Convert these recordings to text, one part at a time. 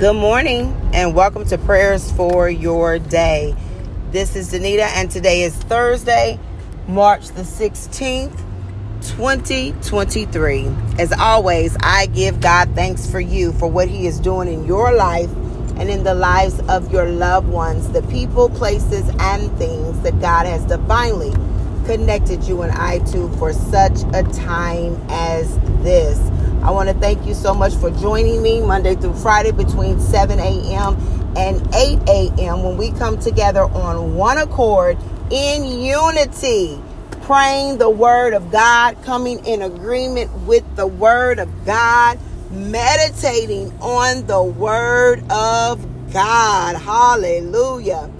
Good morning and welcome to Prayers for Your Day. This is Danita and today is Thursday, March the 16th, 2023. As always, I give God thanks for you for what He is doing in your life and in the lives of your loved ones, the people, places, and things that God has divinely connected you and I to for such a time as this. I want to thank you so much for joining me Monday through Friday between 7 a.m. and 8 a.m. when we come together on one accord in unity, praying the Word of God, coming in agreement with the Word of God, meditating on the Word of God. Hallelujah.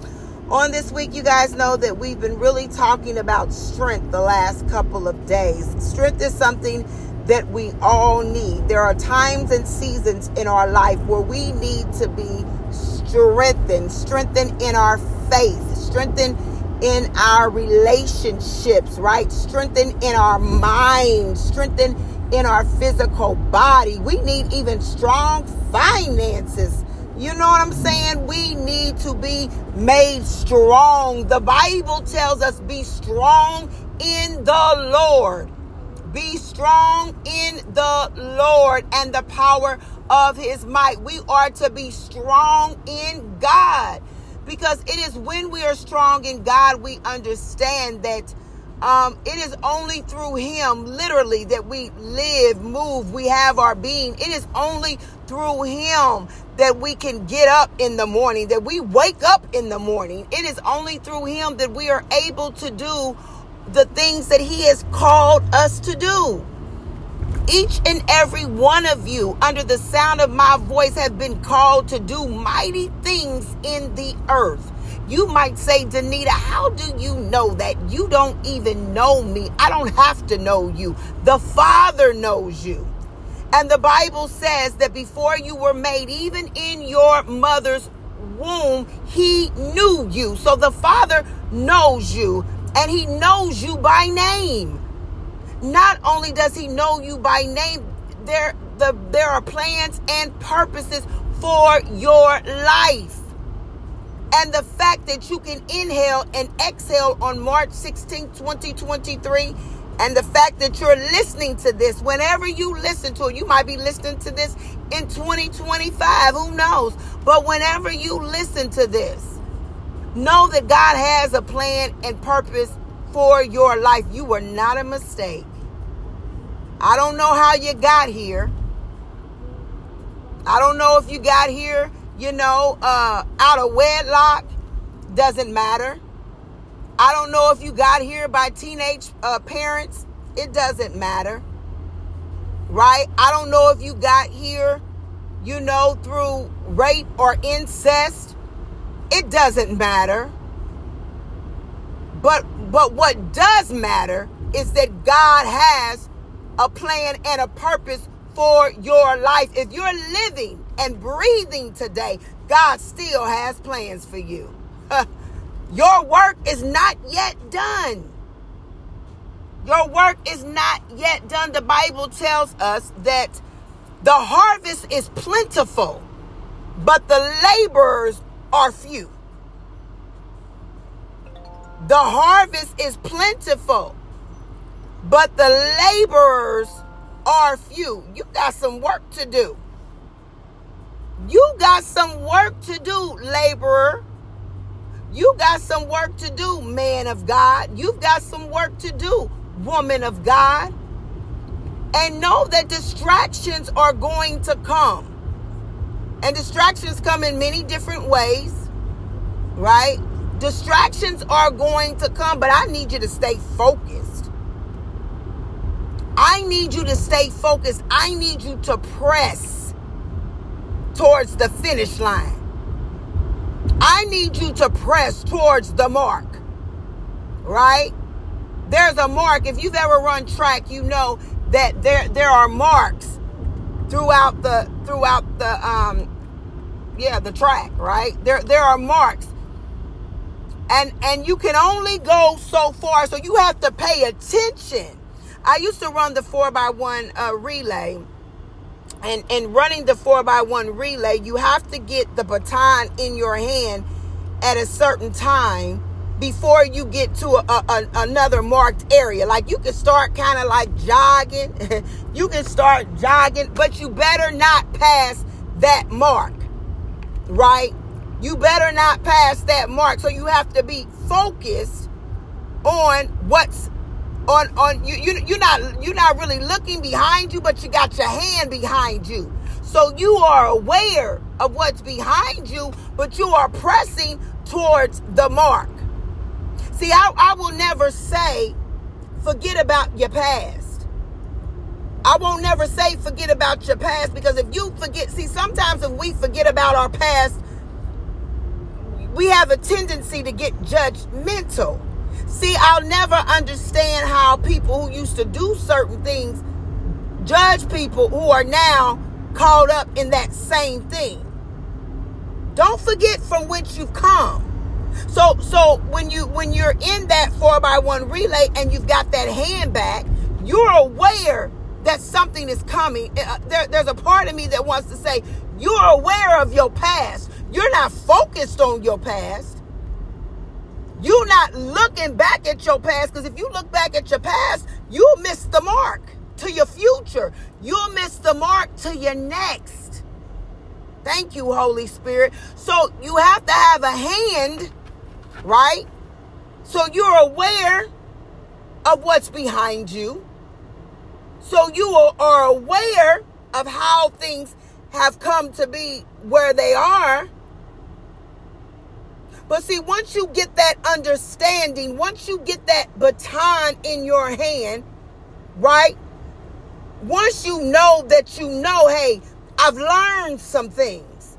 On this week, you guys know that we've been really talking about strength the last couple of days. Strength is something that we all need. There are times and seasons in our life where we need to be strengthened, strengthened in our faith, strengthened in our relationships, right? Strengthened in our mind, strengthened in our physical body. We need even strong finances. You know what I'm saying? We need to be made strong. The Bible tells us be strong in the Lord. Be strong in the Lord and the power of his might. We are to be strong in God because it is when we are strong in God we understand that um, it is only through him literally that we live, move, we have our being. It is only through him that we can get up in the morning, that we wake up in the morning. It is only through him that we are able to do the things that He has called us to do. Each and every one of you, under the sound of my voice, have been called to do mighty things in the earth. You might say, Danita, how do you know that? You don't even know me. I don't have to know you. The Father knows you. And the Bible says that before you were made, even in your mother's womb, He knew you. So the Father knows you and he knows you by name. Not only does he know you by name, there the there are plans and purposes for your life. And the fact that you can inhale and exhale on March 16, 2023, and the fact that you're listening to this, whenever you listen to it, you might be listening to this in 2025, who knows? But whenever you listen to this, Know that God has a plan and purpose for your life. You were not a mistake. I don't know how you got here. I don't know if you got here, you know, uh, out of wedlock. Doesn't matter. I don't know if you got here by teenage uh, parents. It doesn't matter. Right? I don't know if you got here, you know, through rape or incest. It doesn't matter. But but what does matter is that God has a plan and a purpose for your life. If you're living and breathing today, God still has plans for you. your work is not yet done. Your work is not yet done. The Bible tells us that the harvest is plentiful, but the laborers are few. The harvest is plentiful, but the laborers are few. You got some work to do. You got some work to do, laborer. You got some work to do, man of God. You've got some work to do, woman of God. And know that distractions are going to come. And distractions come in many different ways, right? Distractions are going to come, but I need you to stay focused. I need you to stay focused. I need you to press towards the finish line. I need you to press towards the mark, right? There's a mark. If you've ever run track, you know that there there are marks throughout the throughout the um yeah the track right? There there are marks. And and you can only go so far so you have to pay attention. I used to run the four by one uh, relay. And, and running the 4 by one relay, you have to get the baton in your hand at a certain time before you get to a, a, another marked area. Like you can start kind of like jogging, you can start jogging, but you better not pass that mark, right? You better not pass that mark. So you have to be focused on what's on on you, you you're not you're not really looking behind you, but you got your hand behind you. So you are aware of what's behind you, but you are pressing towards the mark. See, I, I will never say forget about your past. I won't never say forget about your past because if you forget, see, sometimes if we forget about our past, we have a tendency to get judgmental. See, I'll never understand how people who used to do certain things judge people who are now caught up in that same thing. Don't forget from whence you've come. So so when you when you're in that four by one relay and you've got that hand back, you're aware that something is coming. Uh, there, there's a part of me that wants to say you're aware of your past. You're not focused on your past. You're not looking back at your past because if you look back at your past, you'll miss the mark to your future. You'll miss the mark to your next. Thank you, Holy Spirit. So you have to have a hand, right? So you're aware of what's behind you. So you are aware of how things have come to be where they are. But see, once you get that understanding, once you get that baton in your hand, right? Once you know that you know, hey, I've learned some things,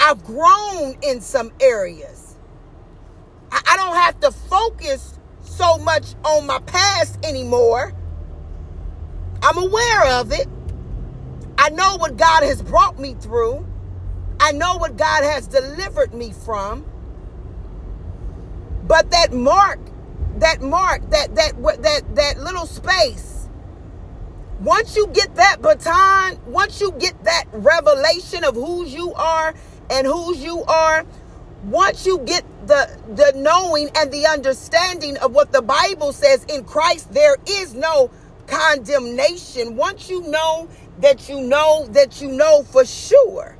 I've grown in some areas. I, don't have to focus so much on my past anymore. I'm aware of it. I know what God has brought me through. I know what God has delivered me from. But that mark, that mark, that that that that little space. Once you get that baton, once you get that revelation of who you are and whose you are, once you get the the knowing and the understanding of what the Bible says in Christ there is no condemnation. Once you know that you know that you know for sure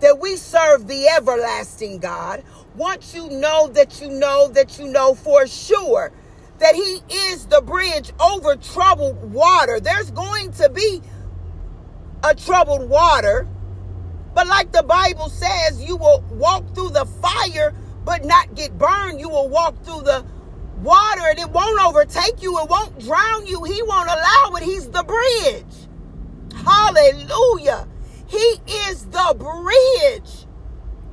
that we serve the everlasting God, once you know that you know that you know for sure that He is the bridge over troubled water, there's going to be a troubled water. But like the Bible says, you will walk through the fire but not get burned. You will walk through the water and it won't overtake you. It won't drown you. He won't allow it. He's the bridge. Hallelujah. He is the bridge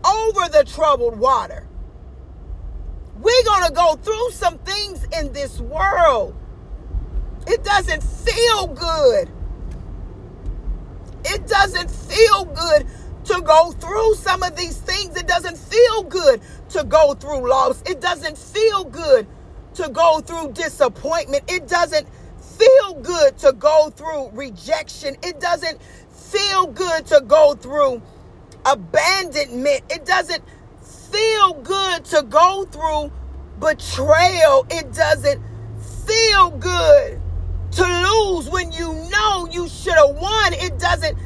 over the troubled water. We're going to go through some things in this world. It doesn't feel good. It doesn't feel good some of these things. It doesn't feel good to go through loss. It doesn't feel good to go through disappointment. It doesn't feel good to go through rejection. It doesn't feel good to go through abandonment. It doesn't feel good to go through betrayal. It doesn't feel good to lose when you know you should have won. It doesn't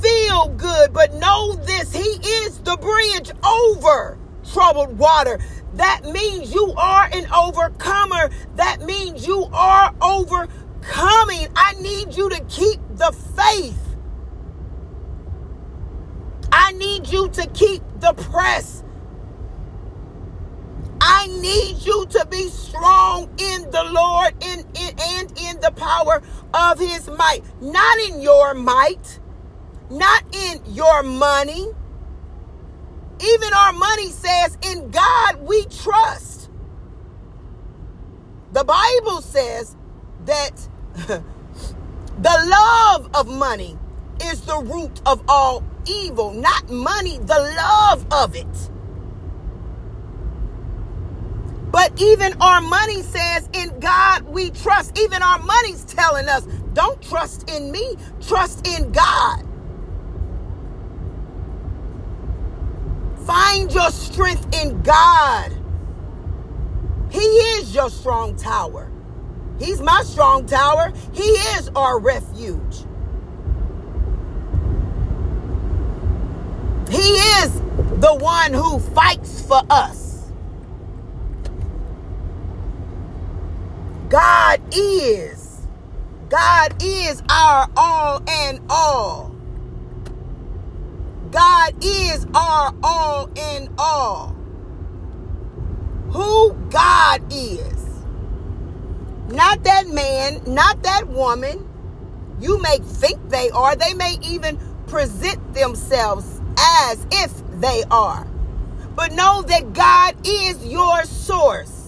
feel good, but know this He is the bridge over troubled water. That means you are an overcomer. That means you are overcoming. I need you to keep the faith. I need you to keep the press. I need you to be strong in the Lord and in the power of his might. Not in your might, not in your money. Even our money says, In God we trust. The Bible says that the love of money is the root of all evil, not money, the love of it. But even our money says, in God we trust. Even our money's telling us Don't trust in me, trust in God. Find your strength in God. He is your strong tower. He's my strong tower. He is our refuge. He is the one who fights for us. God is. God is our all and all. God is our all in all. Who God is. Not that man, not that woman. You may think they are. They may even present themselves as if they are. But know that God is your source.